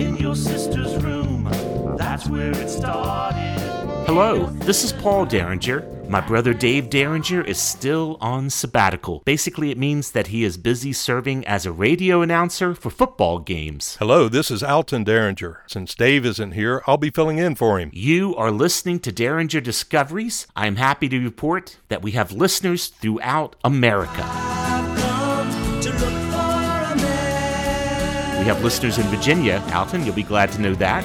in your sister's room. That's where it started. Hello, this is Paul Derringer. My brother Dave Derringer is still on sabbatical. Basically, it means that he is busy serving as a radio announcer for football games. Hello, this is Alton Derringer. Since Dave isn't here, I'll be filling in for him. You are listening to Derringer Discoveries. I am happy to report that we have listeners throughout America. We have listeners in Virginia. Alton, you'll be glad to know that.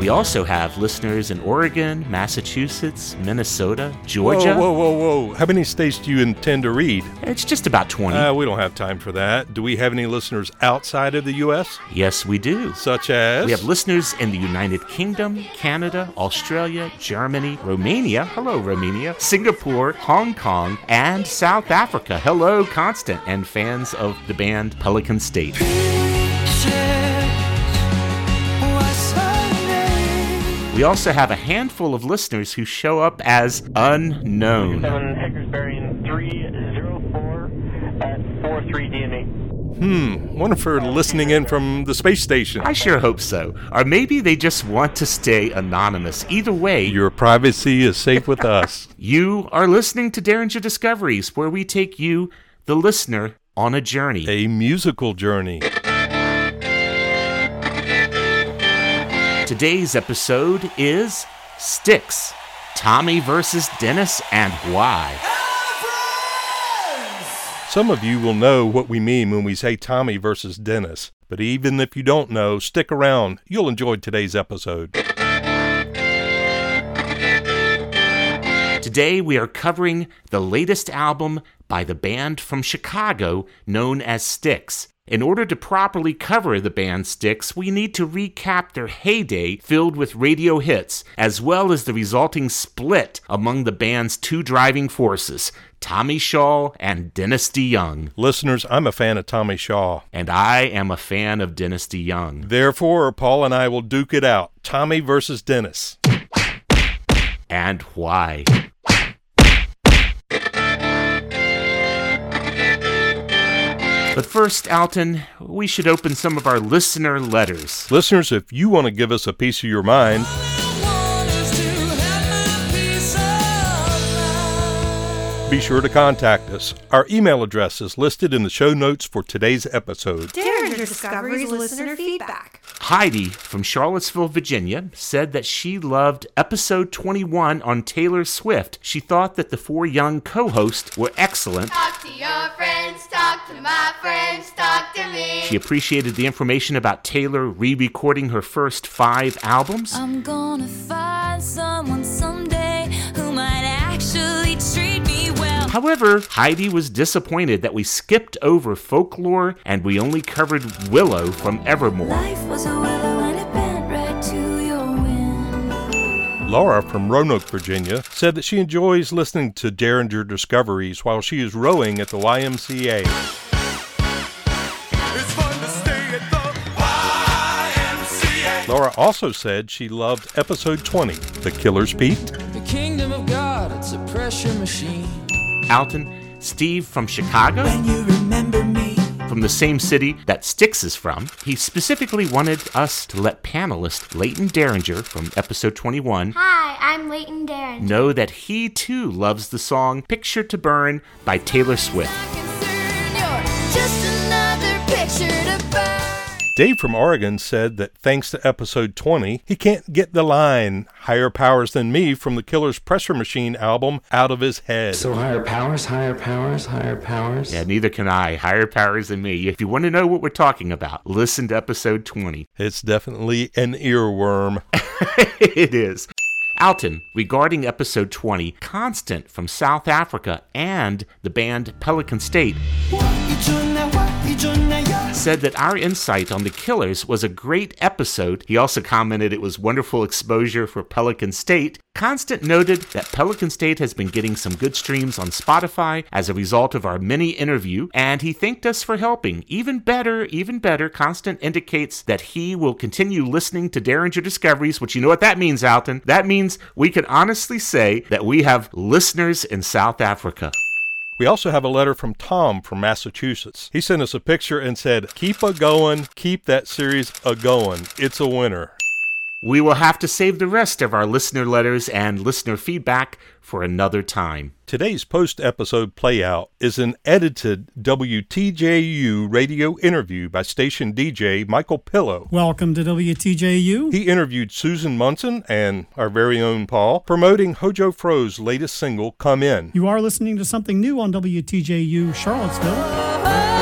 I've been everywhere. We also have listeners in Oregon, Massachusetts, Minnesota, Georgia. Whoa, whoa, whoa, whoa. How many states do you intend to read? It's just about 20. Uh, we don't have time for that. Do we have any listeners outside of the U.S.? yes, we do. Such as? We have listeners in the United Kingdom, Canada, Australia, Germany, Romania, hello Romania, Singapore, Hong Kong, and South Africa. Hello Constant and fans of the band Pelican State. We also have a handful of listeners who show up as unknown. 7 Hector's bearing 304 at 43 DME. Hmm, wonder if they're listening in from the space station. I sure hope so. Or maybe they just want to stay anonymous. Either way, Your privacy is safe with us. you are listening to Derringer Discoveries, where we take you, the listener, on a journey. A musical journey. Today's episode is Styx Tommy versus Dennis and why. Some of you will know what we mean when we say Tommy versus Dennis. But even if you don't know, stick around. You'll enjoy today's episode. Today we are covering the latest album by the band from Chicago known as Styx. In order to properly cover the band Styx, we need to recap their heyday filled with radio hits, as well as the resulting split among the band's two driving forces, Tommy Shaw and Dennis DeYoung. Listeners, I'm a fan of Tommy Shaw. And I am a fan of Dennis DeYoung. Therefore, Paul and I will duke it out. Tommy versus Dennis. And why? But first, Alton, we should open some of our listener letters. Listeners, if you want to give us a piece of your mind, be sure to contact us. Our email address is listed in the show notes for today's episode. Derringer Discoveries listener feedback. Heidi from Charlottesville, Virginia, said that she loved episode 21 on Taylor Swift. She thought that the four young co hosts were excellent. Talk to your friends, talk to my friends, talk to me. She appreciated the information about Taylor re recording her first five albums. I'm gonna find someone someday However, Heidi was disappointed that we skipped over folklore and we only covered Willow from Evermore. Life was a willow and it bent right to your wind. Laura from Roanoke, Virginia, said that she enjoys listening to Derringer Discoveries while she is rowing at the YMCA. Laura also said she loved episode 20, The Killer's Peak. The kingdom of God, it's a pressure machine. Alton, Steve from Chicago, You remember me. from the same city that Styx is from, he specifically wanted us to let panelist Leighton Derringer from episode 21 Hi, I'm Leighton Derringer. know that he too loves the song Picture to Burn by Taylor Swift. Dave from Oregon said that thanks to episode 20, he can't get the line Higher Powers Than Me from the Killer's Pressure Machine album out of his head. So higher powers, higher powers, higher powers. Yeah, neither can I. Higher powers than me. If you want to know what we're talking about, listen to episode 20. It's definitely an earworm. it is. Alton, regarding episode 20, Constant from South Africa and the band Pelican State said that our insight on the killers was a great episode. He also commented it was wonderful exposure for Pelican State. Constant noted that Pelican State has been getting some good streams on Spotify as a result of our mini interview, and he thanked us for helping. Even better, even better, Constant indicates that he will continue listening to Derringer Discoveries, which you know what that means, Alton. That means we can honestly say that we have listeners in South Africa. We also have a letter from Tom from Massachusetts. He sent us a picture and said, Keep a going, keep that series a going. It's a winner. We will have to save the rest of our listener letters and listener feedback for another time. Today's post episode playout is an edited WTJU radio interview by station DJ Michael Pillow. Welcome to WTJU. He interviewed Susan Munson and our very own Paul, promoting Hojo Fro's latest single, Come In. You are listening to something new on WTJU Charlottesville. Oh, oh, oh.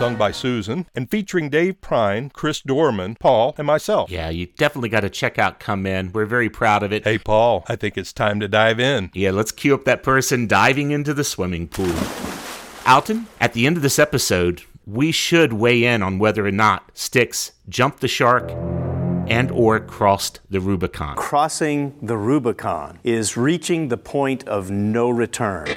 Sung by Susan, and featuring Dave Prine, Chris Dorman, Paul, and myself. Yeah, you definitely got to check out Come In. We're very proud of it. Hey, Paul, I think it's time to dive in. Yeah, let's cue up that person diving into the swimming pool. Alton, at the end of this episode, we should weigh in on whether or not Styx jumped the shark and or crossed the Rubicon. Crossing the Rubicon is reaching the point of no return.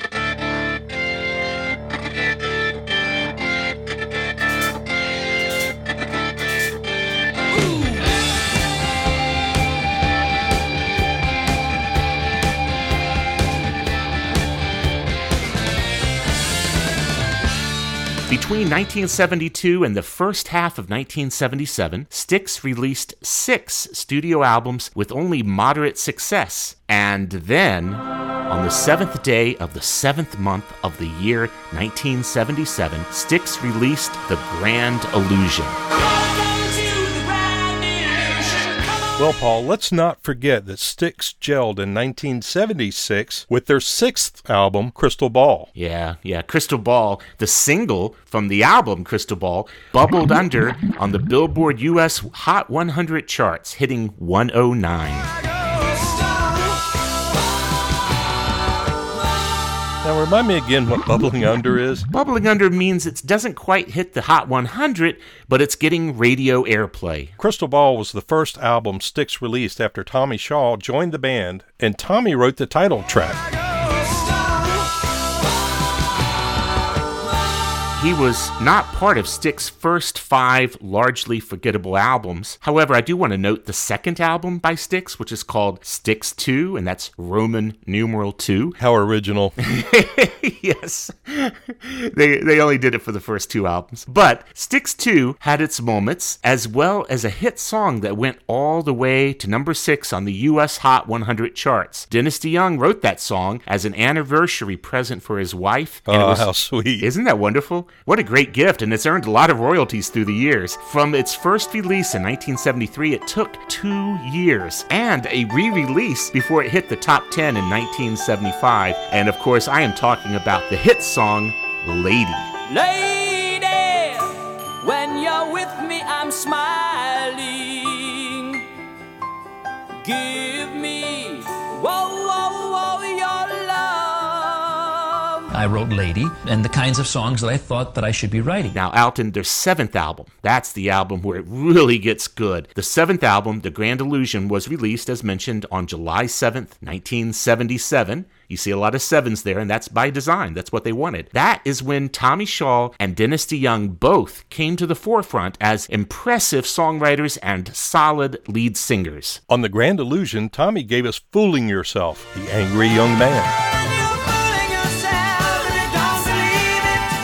Between 1972 and the first half of 1977, Styx released six studio albums with only moderate success. And then, on the seventh day of the seventh month of the year 1977, Styx released The Grand Illusion. Well, Paul, let's not forget that Styx gelled in 1976 with their sixth album, Crystal Ball. Yeah, yeah. Crystal Ball, the single from the album Crystal Ball, bubbled under on the Billboard US Hot 100 charts, hitting 109. Now, remind me again what bubbling under is. Bubbling under means it doesn't quite hit the Hot 100, but it's getting radio airplay. Crystal Ball was the first album Styx released after Tommy Shaw joined the band, and Tommy wrote the title track. He was not part of Styx's first five largely forgettable albums. However, I do want to note the second album by Styx, which is called Styx 2, and that's Roman numeral 2. How original. yes. they, they only did it for the first two albums. But Styx 2 had its moments, as well as a hit song that went all the way to number six on the US Hot 100 charts. Dennis DeYoung wrote that song as an anniversary present for his wife. oh, was, how sweet. Isn't that wonderful? What a great gift, and it's earned a lot of royalties through the years. From its first release in 1973, it took two years and a re release before it hit the top 10 in 1975. And of course, I am talking about the hit song, Lady. Lady, I wrote Lady and the kinds of songs that I thought that I should be writing. Now, Alton, their seventh album, that's the album where it really gets good. The seventh album, The Grand Illusion, was released, as mentioned, on July 7th, 1977. You see a lot of sevens there, and that's by design. That's what they wanted. That is when Tommy Shaw and Dennis DeYoung both came to the forefront as impressive songwriters and solid lead singers. On The Grand Illusion, Tommy gave us Fooling Yourself, the angry young man.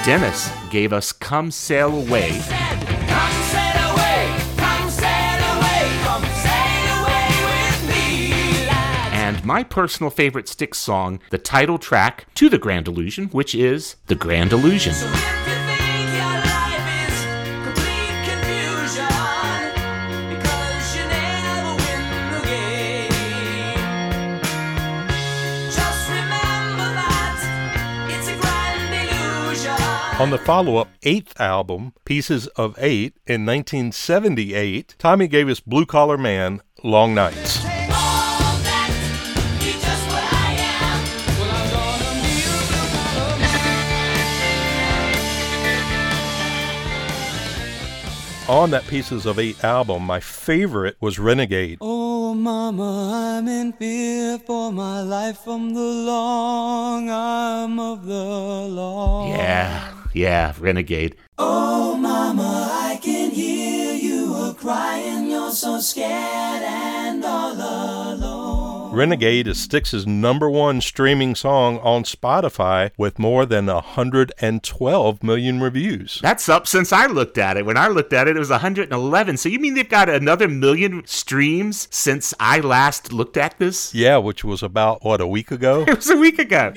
Dennis gave us Come Sail Away. And my personal favorite Styx song, the title track to The Grand Illusion, which is The Grand Illusion. On the follow up eighth album, Pieces of Eight, in 1978, Tommy gave us Blue Collar Man, Long Nights. On that Pieces of Eight album, my favorite was Renegade. Oh, mama, I'm in fear for my life from the long arm of the law. Yeah, yeah, Renegade. Oh, mama, I can't crying, you're so scared and all alone. Renegade is Styx's number one streaming song on Spotify with more than 112 million reviews. That's up since I looked at it. When I looked at it, it was 111. So you mean they've got another million streams since I last looked at this? Yeah, which was about, what, a week ago? It was a week ago.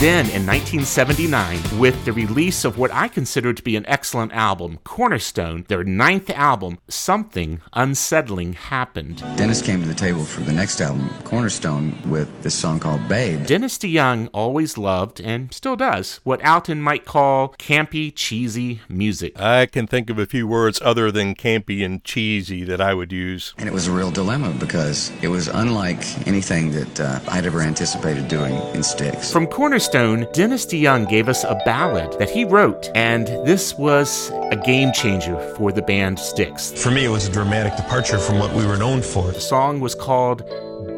Then, in 1979, with the release of what I consider to be an excellent album, Cornerstone, their ninth album, something unsettling happened. Dennis came to the table for the next album, Cornerstone, with this song called Babe. Dennis DeYoung always loved, and still does, what Alton might call campy, cheesy music. I can think of a few words other than campy and cheesy that I would use. And it was a real dilemma because it was unlike anything that uh, I'd ever anticipated doing in Styx. From Cornerstone, Dennis DeYoung gave us a ballad that he wrote, and this was a game changer for the band Styx. For me, it was a dramatic departure from what we were known for. The song was called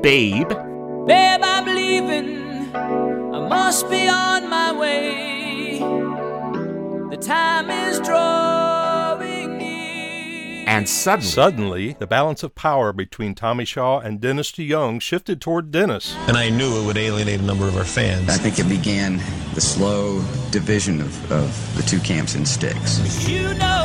Babe. Babe, I'm leaving. I must be on my way. The time is drawing near. And suddenly, Suddenly, the balance of power between Tommy Shaw and Dennis DeYoung shifted toward Dennis. And I knew it would alienate a number of our fans. I think it began the slow division of, of the two camps in Styx. You know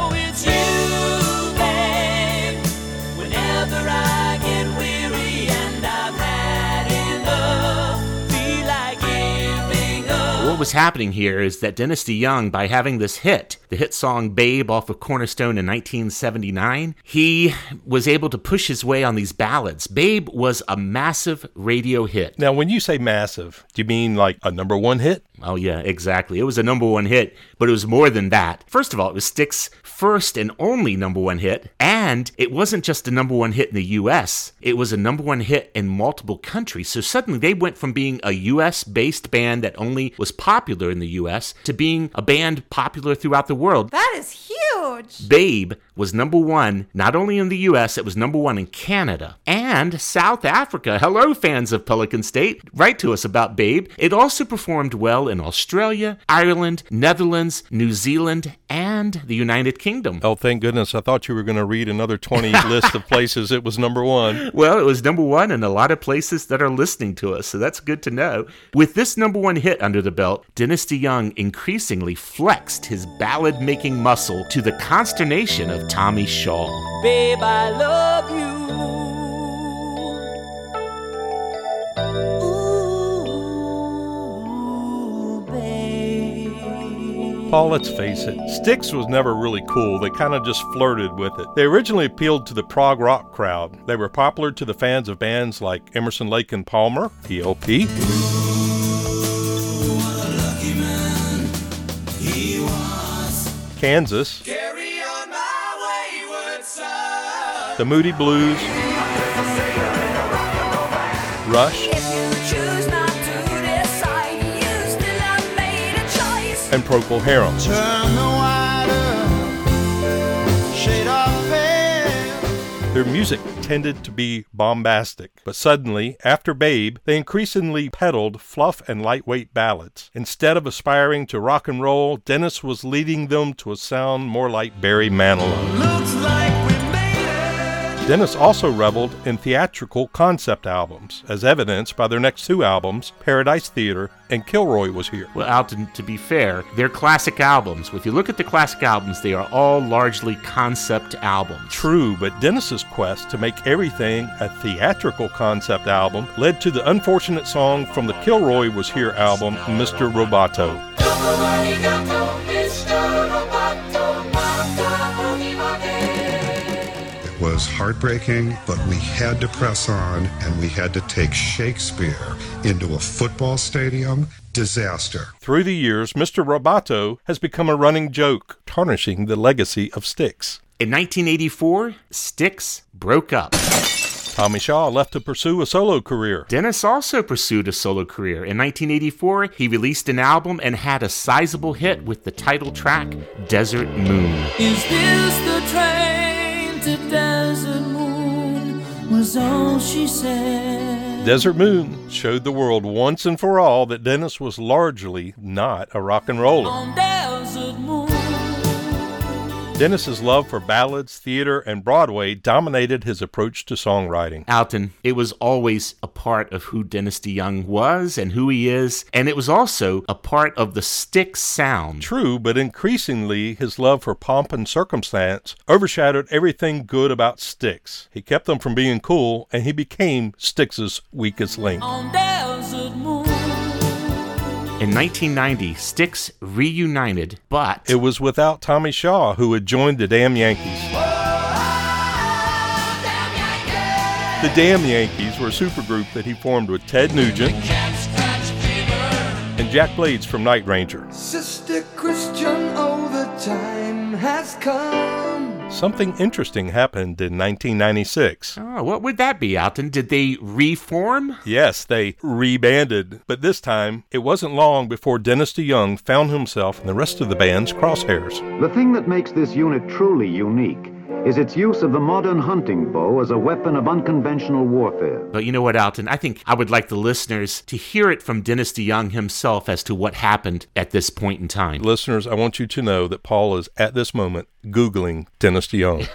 what was happening here is that Dennis DeYoung, by having this hit, the hit song Babe off of Cornerstone in 1979, he was able to push his way on these ballads. Babe was a massive radio hit. Now, when you say massive, do you mean like a number one hit? Oh, yeah, exactly. It was a number one hit, but it was more than that. First of all, it was Styx's first and only number one hit, and it wasn't just a number one hit in the US, it was a number one hit in multiple countries. So suddenly they went from being a US based band that only was popular in the US to being a band popular throughout the world. That is huge. Babe was number one not only in the US, it was number one in Canada and South Africa. Hello, fans of Pelican State. Write to us about Babe. It also performed well in Australia, Ireland, Netherlands, New Zealand, and the United Kingdom. Oh, thank goodness. I thought you were going to read another 20 list of places it was number one. Well, it was number one in a lot of places that are listening to us, so that's good to know. With this number one hit under the belt, Dennis DeYoung increasingly flexed his ballad making muscle to the consternation of Tommy Shaw. Babe, I love you. Ooh, babe. Paul, let's face it, Styx was never really cool. They kind of just flirted with it. They originally appealed to the prog rock crowd. They were popular to the fans of bands like Emerson, Lake and Palmer, ELP, Kansas, the Moody Blues, Rush, Choose not to decide. You still have made a choice. and Procol Harum. Turn the shade of pale. Their music tended to be bombastic, but suddenly, after Babe, they increasingly peddled fluff and lightweight ballads. Instead of aspiring to rock and roll, Dennis was leading them to a sound more like Barry Manilow. Dennis also reveled in theatrical concept albums, as evidenced by their next two albums, Paradise Theater and Kilroy Was Here. Well, Alton, to be fair, they're classic albums. If you look at the classic albums, they are all largely concept albums. True, but Dennis's quest to make everything a theatrical concept album led to the unfortunate song from the Kilroy Was Here album, Mr. Roboto. Was heartbreaking, but we had to press on and we had to take Shakespeare into a football stadium. Disaster. Through the years, Mr. Roboto has become a running joke, tarnishing the legacy of Styx. In 1984, Styx broke up. Tommy Shaw left to pursue a solo career. Dennis also pursued a solo career. In 1984, he released an album and had a sizable hit with the title track Desert Moon. Is this the Desert Moon was all she said. Desert Moon showed the world once and for all that Dennis was largely not a rock and roller. On Dennis's love for ballads, theater, and Broadway dominated his approach to songwriting. Alton, it was always a part of who Dennis DeYoung was and who he is, and it was also a part of the Styx sound. True, but increasingly his love for pomp and circumstance overshadowed everything good about Styx. He kept them from being cool, and he became Styx's weakest link. On Desert Moon. In 1990, Styx reunited, but It was without Tommy Shaw, who had joined the Damn Yankees. The Damn Yankees were a supergroup that he formed with Ted Nugent and Jack Blades from Night Ranger. Sister Christian, oh, the time has come. Something interesting happened in 1996. Oh, ah, what would that be, Alton? Did they reform? Yes, they rebanded, but this time it wasn't long before Dennis DeYoung found himself in the rest of the band's crosshairs. The thing that makes this unit truly unique is its use of the modern hunting bow as a weapon of unconventional warfare. But you know what, Alton? I think I would like the listeners to hear it from Dennis DeYoung himself as to what happened at this point in time. Listeners, I want you to know that Paul is at this moment Googling Dennis DeYoung.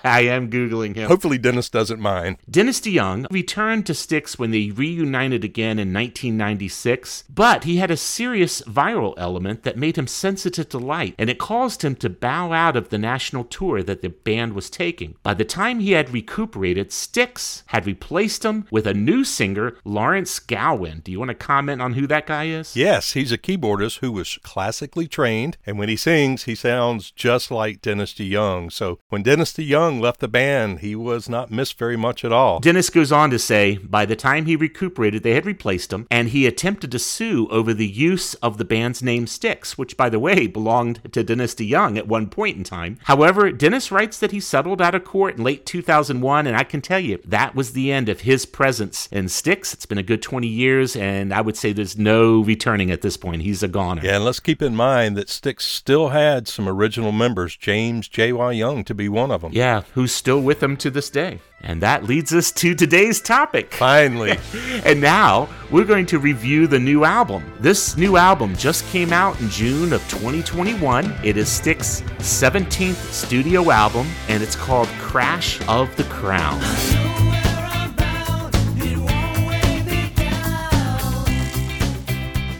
I am Googling him. Hopefully, Dennis doesn't mind. Dennis DeYoung returned to Styx when they reunited again in 1996, but he had a serious viral element that made him sensitive to light, and it caused him to bow out of the national tour that the band was taking. By the time he had recuperated, Styx had replaced him with a new singer, Lawrence Gowan. Do you want to comment on who that guy is? Yes, he's a keyboardist who was classically trained, and when he sings, he sounds just like Dennis DeYoung. So when Dennis DeYoung left the band, he was not missed very much at all. Dennis goes on to say, by the time he recuperated, they had replaced him, and he attempted to sue over the use of the band's name Styx, which, by the way, belonged to Dennis DeYoung at one point in time. However, Dennis writes that he settled out of court in late 2001, and I can tell you, that was the end of his presence in Styx. It's been a good 20 years, and I would say there's no returning at this point. He's a goner. Yeah, and let's keep in mind that Styx still had some original members, James J.Y. Young to be one of them. Yeah, who's still with them to this day. And that leads us to today's topic. Finally. and now we're going to review the new album. This new album just came out in June of 2021. It is Styx's 17th studio album, and it's called Crash of the Crown.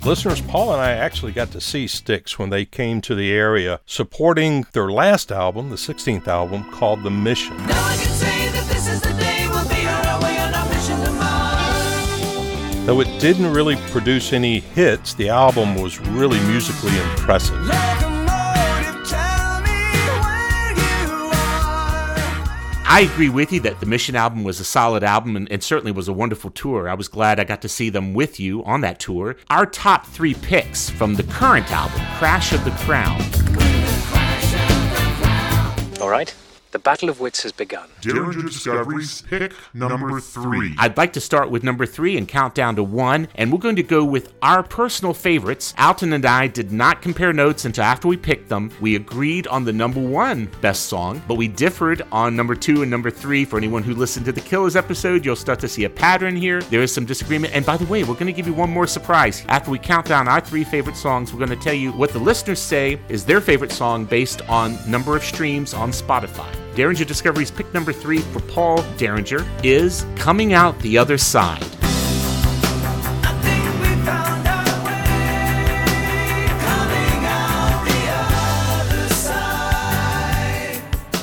Listeners, Paul and I actually got to see Styx when they came to the area supporting their last album, the 16th album, called The Mission. Though it didn't really produce any hits, the album was really musically impressive. I agree with you that the Mission album was a solid album and, and, certainly was a wonderful tour. I was glad I got to see them with you on that tour. Our top three picks from the current album, Crash of the Crown. All right. The Battle of Wits has begun. Derringer Discovery's pick number three. I'd like to start with number three and count down to one, and we're going to go with our personal favorites. Alton and I did not compare notes until after we picked them. We agreed on the number one best song, but we differed on number two and number three. For anyone who listened to the Killers episode, you'll start to see a pattern here. There is some disagreement. And by the way, we're going to give you one more surprise. After we count down our three favorite songs, we're going to tell you what the listeners say is their favorite song based on number of streams on Spotify. Derringer Discovery's pick number three for Paul Derringer is Coming Out the Other Side.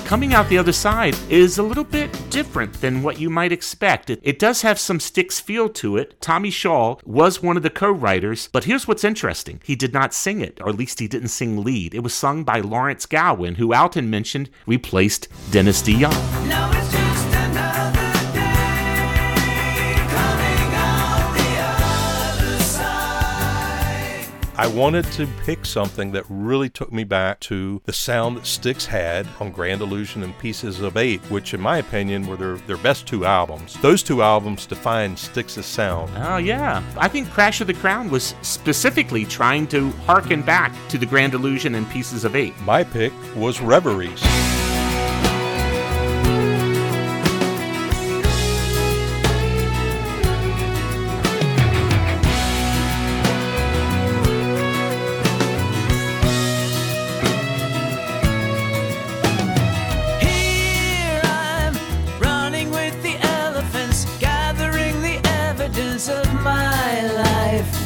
Coming Out the Other Side is a little bit different than what you might expect. It, it, does have some Styx feel to it. Tommy Shaw was one of the co writers, but here's what's interesting he did not sing it, or at least he didn't sing lead. It was sung by Lawrence Gowan, who Alton mentioned replaced Dennis DeYoung. I wanted to pick something that really took me back to the sound that Styx had on Grand Illusion and Pieces of Eight, which, in my opinion, were their, their best two albums. Those two albums define Styx's sound. Oh, yeah. I think Crash of the Crown was specifically trying to harken back to the Grand Illusion and Pieces of Eight. My pick was Reveries.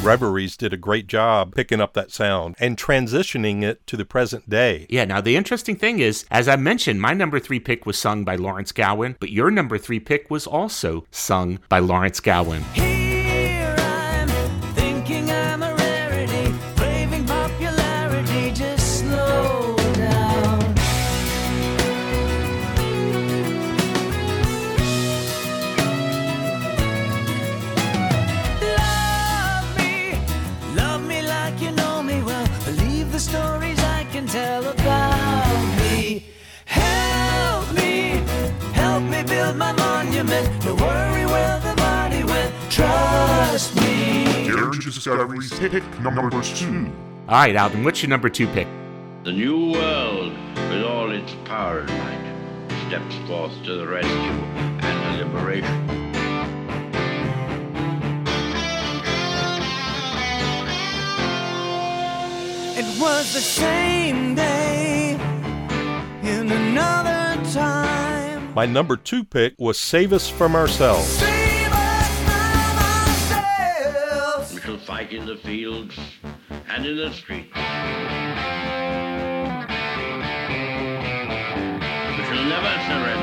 Reveries did a great job picking up that sound and transitioning it to the present day. Yeah, now the interesting thing is, as I mentioned, my number three pick was sung by Lawrence Gowan, but your number three pick was also sung by Lawrence Gowan. Here build my monument. Don't worry where the body went. Trust me. Derringer Discovery's pick number two. All right, Alton, what's your number two pick? The new world, with all its power and might, steps forth to the rescue and the liberation. It was the same day My number two pick was Save Us From Ourselves. We shall fight in the fields and in the streets. We shall never surrender.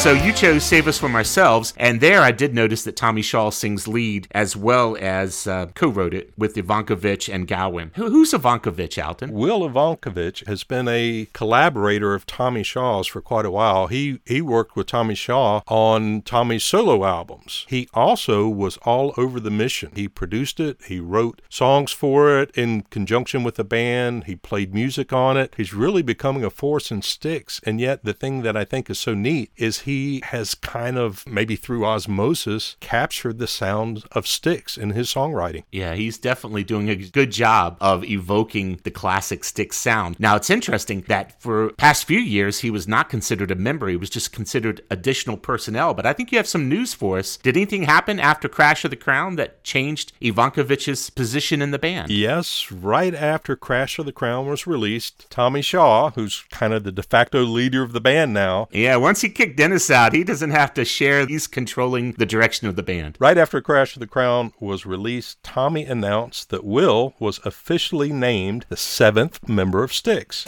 So you chose Save Us From Ourselves, and there I did notice that Tommy Shaw sings lead as well as uh, co wrote it with Ivankovich and Gowan. Who, who's Ivankovich, Alton? Will Ivankovich has been a collaborator of Tommy Shaw's for quite a while. He he worked with Tommy Shaw on Tommy's solo albums. He also was all over the mission. He produced it, he wrote songs for it in conjunction with the band, he played music on it. He's really becoming a force in Styx. And yet the thing that I think is so neat is he has kind of maybe through osmosis captured the sound of Styx in his songwriting. Yeah, he's definitely doing a good job of evoking the classic Styx sound. Now, it's interesting that for past few years he was not considered a member. He was just considered additional personnel. But I think you have some news for us. Did anything happen after Crash of the Crown that changed Ivankovich's position in the band? Yes, right after Crash of the Crown was released, Tommy Shaw, who's kind of the de facto leader of the band now, Yeah, once he kicked Dennis out, he doesn't have to share. He's controlling the direction of the band. Right after Crash of the Crown was released, Tommy announced that Will was officially named the seventh member of Styx.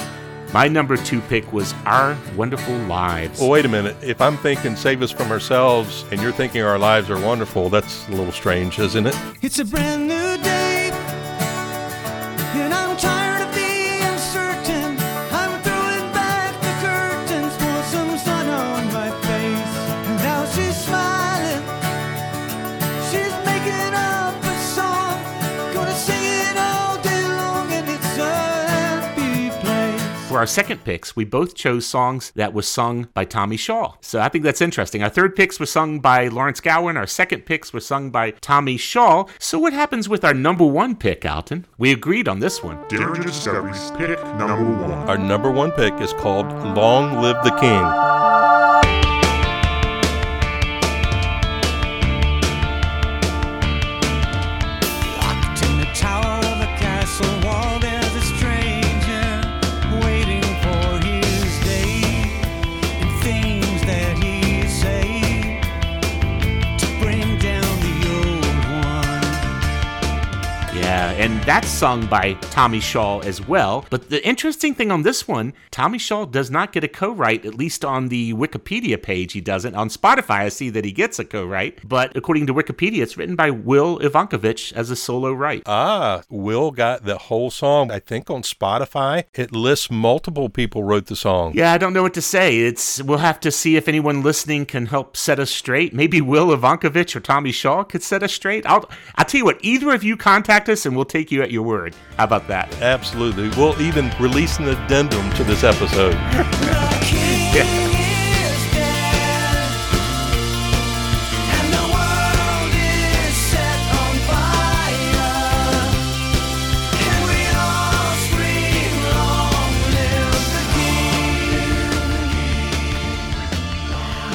My number two pick was Our Wonderful Lives. Well, wait a minute. If I'm thinking Save Us From Ourselves and you're thinking Our Lives Are Wonderful, that's a little strange, isn't it? It's a brand new day, our second picks, we both chose songs that was sung by Tommy Shaw. So I think that's interesting. Our third picks were sung by Lawrence Gowan. Our second picks were sung by Tommy Shaw. So what happens with our number one pick, Alton? We agreed on this one. Derringer Discovery's pick number one. Our number one pick is called Long Live the King. That's sung by Tommy Shaw as well. But the interesting thing on this one, Tommy Shaw does not get a co-write, at least on the Wikipedia page he doesn't. On Spotify, I see that he gets a co-write, but according to Wikipedia, it's written by Will Ivankovich as a solo write. Ah, Will got the whole song. I think on Spotify, it lists multiple people wrote the song. Yeah, I don't know what to say. It's we'll have to see if anyone listening can help set us straight. Maybe Will Ivankovich or Tommy Shaw could set us straight. I'll I'll tell you what. Either of you contact us, and we'll take you at your word. How about that? Absolutely. We'll even release an addendum to this episode.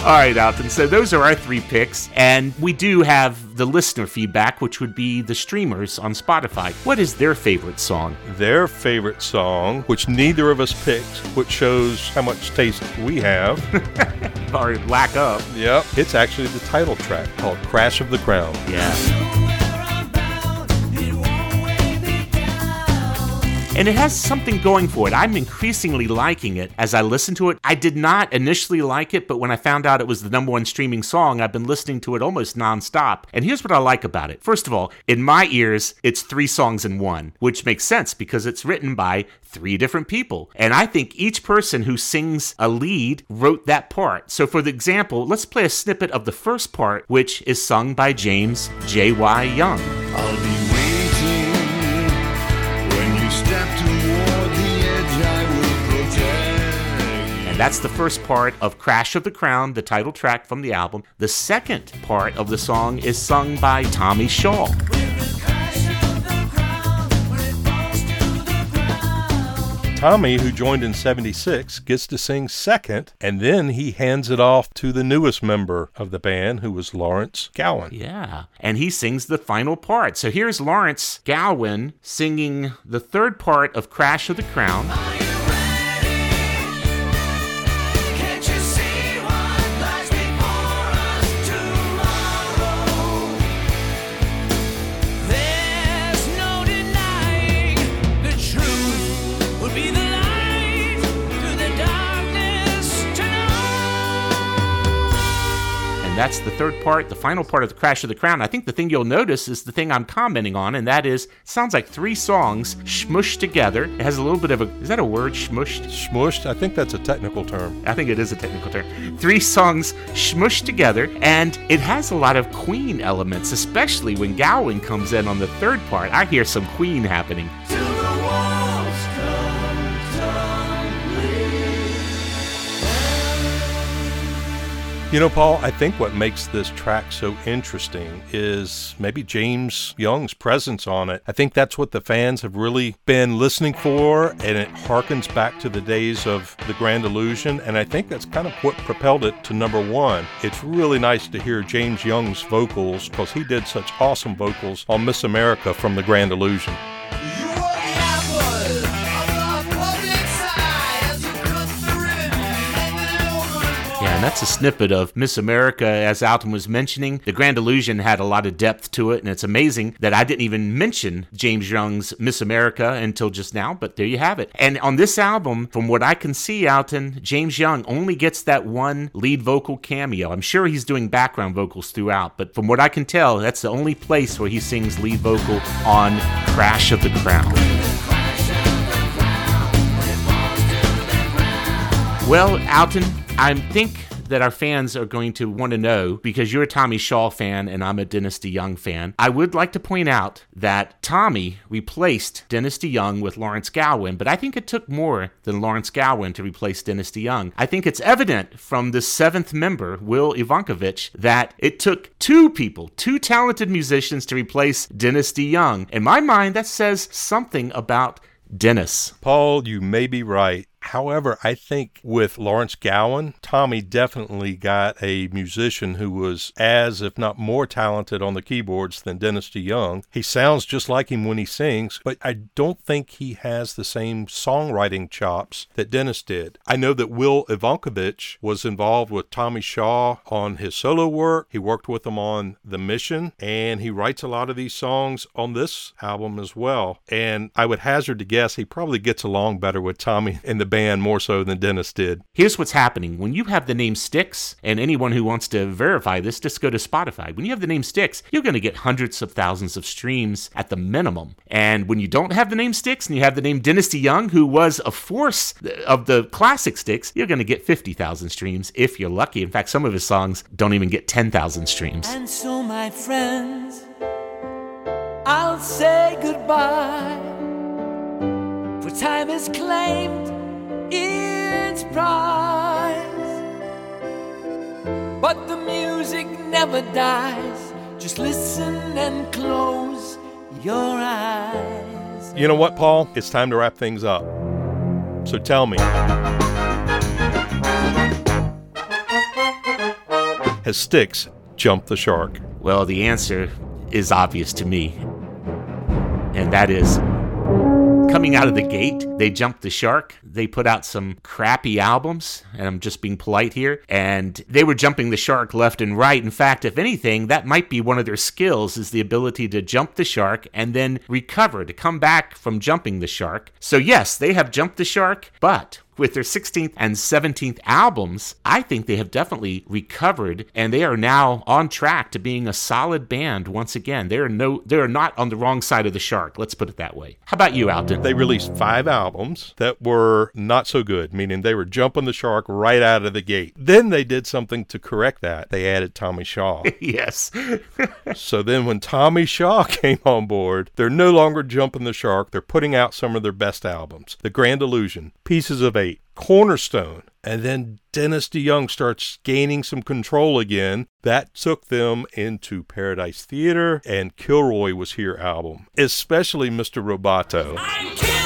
All right, Alton. So those are our three picks, and we do have the listener feedback, which would be the streamers on Spotify. What is their favorite song? Their favorite song, which neither of us picked, which shows how much taste we have, or lack of. Yep. It's actually the title track called Crash of the Crown. Yeah. And it has something going for it. I'm increasingly liking it as I listen to it. I did not initially like it, but when I found out it was the number one streaming song, I've been listening to it almost nonstop. And here's what I like about it. First of all, in my ears, it's three songs in one, which makes sense because it's written by three different people. And I think each person who sings a lead wrote that part. So, for the example, let's play a snippet of the first part, which is sung by James J.Y. Young. That's the first part of Crash of the Crown, the title track from the album. The second part of the song is sung by Tommy Shaw. Tommy, who joined in 76, gets to sing second, and then he hands it off to the newest member of the band, who was Lawrence Gowan. Yeah. And he sings the final part. So here's Lawrence Gowan singing the third part of Crash of the Crown. That's the third part, the final part of the Crash of the Crown. I think the thing you'll notice is the thing I'm commenting on, and that is sounds like three songs smushed together. It has a little bit of a is that a word, smushed? Smushed? I think that's a technical term. I think it is a technical term. Three songs smushed together, and it has a lot of Queen elements, especially when Gowan comes in on the third part. I hear some Queen happening. You know, Paul, I think what makes this track so interesting is maybe James Young's presence on it. I think that's what the fans have really been listening for, and it harkens back to the days of The Grand Illusion, and I think that's kind of what propelled it to number one. It's really nice to hear James Young's vocals because he did such awesome vocals on Miss America from The Grand Illusion. That's a snippet of Miss America, as Alton was mentioning. The Grand Illusion had a lot of depth to it, and it's amazing that I didn't even mention James Young's Miss America until just now, but there you have it. And on this album, from what I can see, Alton, James Young only gets that one lead vocal cameo. I'm sure he's doing background vocals throughout, but from what I can tell, that's the only place where he sings lead vocal on Crash of the Crown. Well, Alton, I think that our fans are going to want to know because you're a Tommy Shaw fan and I'm a Dennis DeYoung fan. I would like to point out that Tommy replaced Dennis DeYoung with Lawrence Gowan, but I think it took more than Lawrence Gowan to replace Dennis DeYoung. I think it's evident from the seventh member, Will Ivankovich, that it took two people, two talented musicians to replace Dennis DeYoung. In my mind, that says something about Dennis. Paul, you may be right. However, I think with Lawrence Gowan, Tommy definitely got a musician who was as, if not more talented on the keyboards than Dennis DeYoung. He sounds just like him when he sings, but I don't think he has the same songwriting chops that Dennis did. I know that Will Ivankovich was involved with Tommy Shaw on his solo work. He worked with him on The Mission, and he writes a lot of these songs on this album as well. And I would hazard to guess he probably gets along better with Tommy and the band more so than Dennis did. Here's what's happening. When you have the name Styx, and anyone who wants to verify this, just go to Spotify. When you have the name Styx, you're going to get hundreds of thousands of streams at the minimum. And when you don't have the name Styx and you have the name Dennis DeYoung, who was a force of the classic Styx, you're going to get 50,000 streams if you're lucky. In fact, some of his songs don't even get 10,000 streams. And so, my friends, I'll say goodbye. For time has claimed its prize. But the music never dies. Just listen and close your eyes. You know what, Paul? It's time to wrap things up. So tell me Has Styx jumped the shark? Well, the answer is obvious to me, and that is coming out of the gate, they jumped the shark. They put out some crappy albums, and I'm just being polite here, and they were jumping the shark left and right. In fact, if anything, that might be one of their skills is the ability to jump the shark and then recover, to come back from jumping the shark. So yes, they have jumped the shark, but with their 16th and 17th albums, I think they have definitely recovered and they are now on track to being a solid band once again. They are no they are not on the wrong side of the shark, let's put it that way. How about you, Alton? They released five albums that were not so good, meaning they were jumping the shark right out of the gate. Then they did something to correct that. They added Tommy Shaw. yes. so then when Tommy Shaw came on board, they're no longer jumping the shark. They're putting out some of their best albums. The Grand Illusion, Pieces of Eight, Cornerstone. And then Dennis DeYoung starts gaining some control again. That took them into Paradise Theater and Kilroy was here album, especially Mr. Roboto.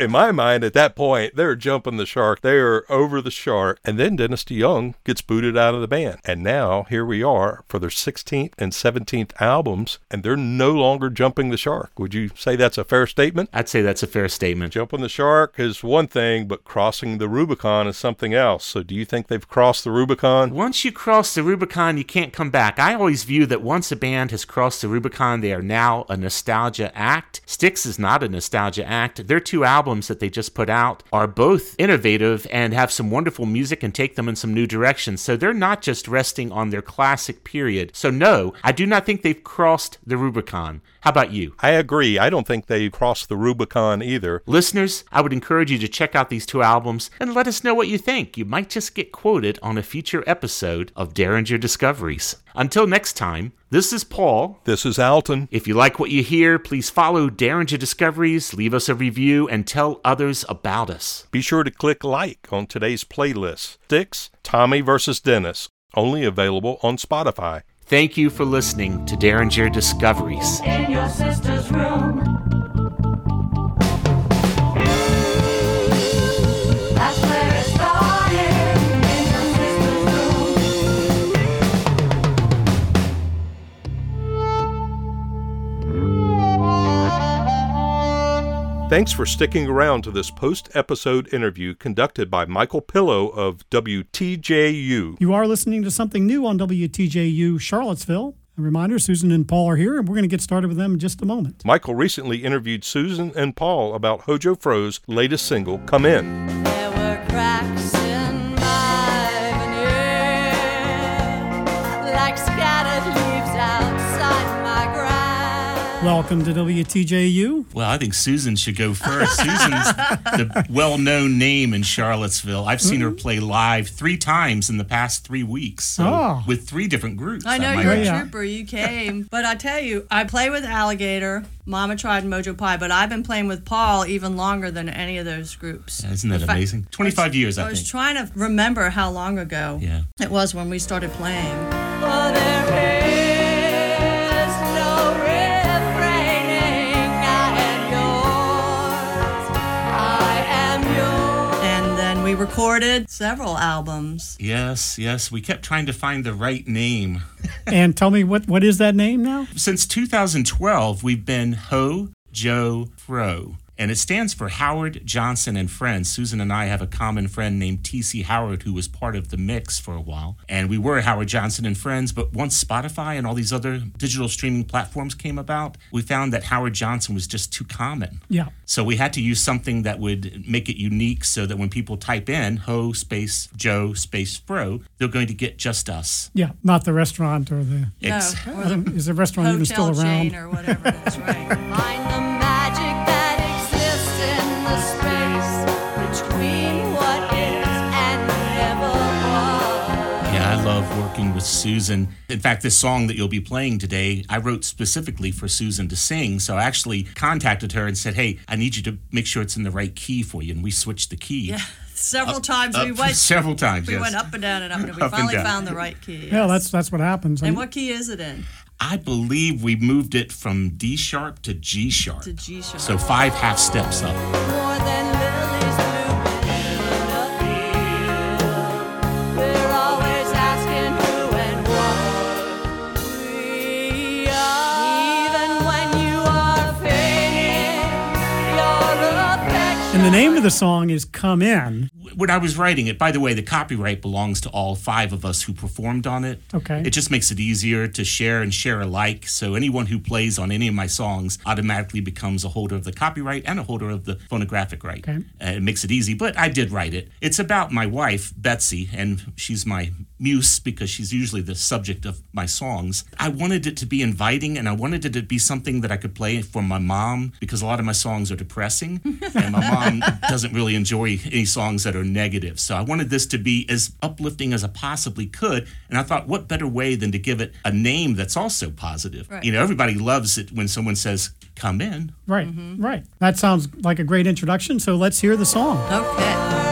In my mind, at that point, they're jumping the shark. They are over the shark. And then Dennis DeYoung gets booted out of the band. And now here we are for their 16th and 17th albums, and they're no longer jumping the shark. Would you say that's a fair statement? I'd say that's a fair statement. Jumping the shark is one thing, but crossing the Rubicon is something else. So do you think they've crossed the Rubicon? Once you cross the Rubicon, you can't come back. I always view that once a band has crossed the Rubicon, they are now a nostalgia act. Styx is not a nostalgia act. Their two albums that they just put out are both innovative and have some wonderful music and take them in some new directions. So they're not just resting on their classic period. So, no, I do not think they've crossed the Rubicon. How about you? I agree. I don't think they've crossed the Rubicon either. Listeners, I would encourage you to check out these two albums and let us know what you think. You might just get quoted on a future episode of Derringer Discoveries. Until next time, this is Paul. This is Alton. If you like what you hear, please follow Derringer Discoveries, leave us a review, and tell others about us. Be sure to click like on today's playlist Styx, Tommy versus Dennis, only available on Spotify. Thank you for listening to Derringer Discoveries. In your sister's room. Thanks for sticking around to this post episode interview conducted by Michael Pillow of WTJU. You are listening to something new on WTJU Charlottesville. A reminder Susan and Paul are here, and we're going to get started with them in just a moment. Michael recently interviewed Susan and Paul about Ho Joe Fro's latest single, Come In. There were cracks Welcome to WTJU. Well, I think Susan should go first. Susan's the well known name in Charlottesville. I've seen her mm-hmm. play live three times in the past three weeks so Oh. with three different groups. I know might you're a Yeah. trooper. You came, but I tell you, I play with Alligator. Mama tried Mojo Pie, but I've been playing with Paul even longer than any of those groups. Isn't that fact, amazing? 25 years, I I was trying to remember how long ago Yeah. it was when we started playing. Recorded several albums. Yes, yes. We kept trying to find the right name. and tell me, what, what is that name now? Since 2012, we've been Ho Joe Fro. And it stands for Howard Johnson and Friends. Susan and I have a common friend named T.C. Howard who was part of the mix for a while. And we were Howard Johnson and Friends, but once Spotify and all these other digital streaming platforms came about, we found that Howard Johnson was just too common. Yeah. So we had to use something that would make it unique so that when people type in Ho space Joe space Fro, they're going to get just us. Yeah, not the restaurant or the. No, I don't- is the restaurant even still around? chain or whatever it is, right? love working with Susan. In fact, this song that you'll be playing today, I wrote specifically for Susan to sing. So I actually contacted her and said, Hey, I need you to make sure it's in the right key for you. And we switched the key. Yeah, several Up- times we went. several times, We yes. went up and down and up, and we Up finally down. found the right key. Yeah, that's that's what happens. And what key is it in? I believe we moved it from D sharp to G sharp. To G sharp. So five half steps up. Name of the song is Come In. when I was writing it, by the way, the copyright belongs to all five of us who performed on it. Okay. It just makes it easier to share and share alike. So anyone who plays on any of my songs automatically becomes a holder of the copyright and a holder of the phonographic right. Okay. Uh, it makes it easy, but I did write it. It's about my wife, Betsy, and she's my muse because she's usually the subject of my songs. I wanted it to be inviting and I wanted it to be something that I could play for my mom because a lot of my songs are depressing and my mom doesn't really enjoy any songs that are negative. So I wanted this to be as uplifting as I possibly could. And I thought, what better way than to give it a name that's also positive? Right. You know, everybody loves it when someone says, come in. Right, mm-hmm. right. That sounds like a great introduction. So let's hear the song. Okay.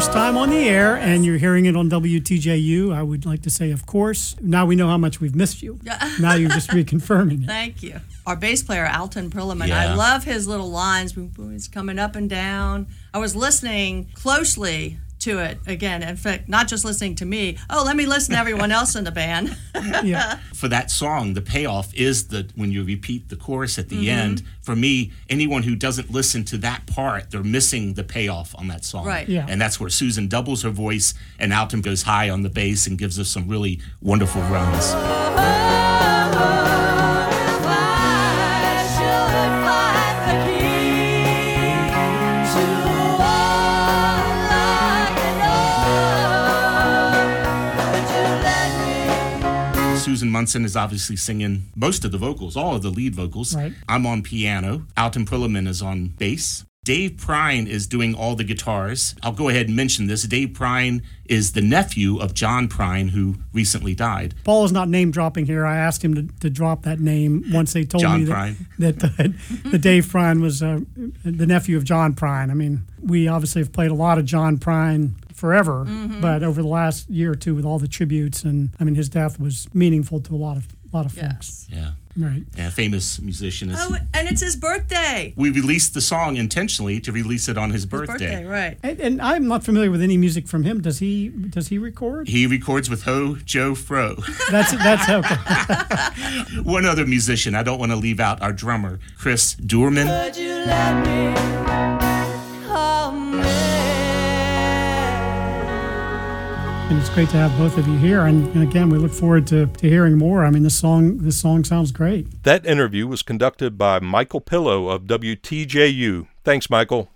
First time on the air, and you're hearing it on WTJU. I would like to say, of course. Now we know how much we've missed you. now you're just reconfirming it. Thank you. Our bass player, Alton Perliman, Yeah. I love his little lines. He's coming up and down. I was listening closely to it again. In fact, not just listening to me. Oh, let me listen to everyone else in the band. yeah. For that song, the payoff is that when you repeat the chorus at the Mhm. end, for me, anyone who doesn't listen to that part, they're missing the payoff on that song. Right. Yeah. And that's where Susan doubles her voice and Alton goes high on the bass and gives us some really wonderful runs. Susan Munson is obviously singing most of the vocals, all of the lead vocals. Right. I'm on piano. Alton Perliman is on bass. Dave Prine is doing all the guitars. I'll go ahead and mention this. Dave Prine is the nephew of John Prine, who recently died. Paul is not name dropping here. I asked him to, to drop that name once they told John me that, Prine. that, uh, that Dave Prine was uh, the nephew of John Prine. I mean, we obviously have played a lot of John Prine forever, Mhm. but over the last year or two, with all the tributes, and I mean, his death was meaningful to a lot of lot of folks. Yeah. Right. Yeah, famous musician. Is, Oh, and it's his birthday. we released the song intentionally to release it on his His birthday. birthday, right. And, and I'm not familiar with any music from him. Does he? Does he record? He records with Ho Joe Fro. That's that's okay. One other musician, I don't want to leave out our drummer, Chris Doorman. And it's great to have both of you here. And, and again, we look forward to, to hearing more. I mean, this song this song sounds great. That interview was conducted by Michael Pillow of WTJU. Thanks, Michael.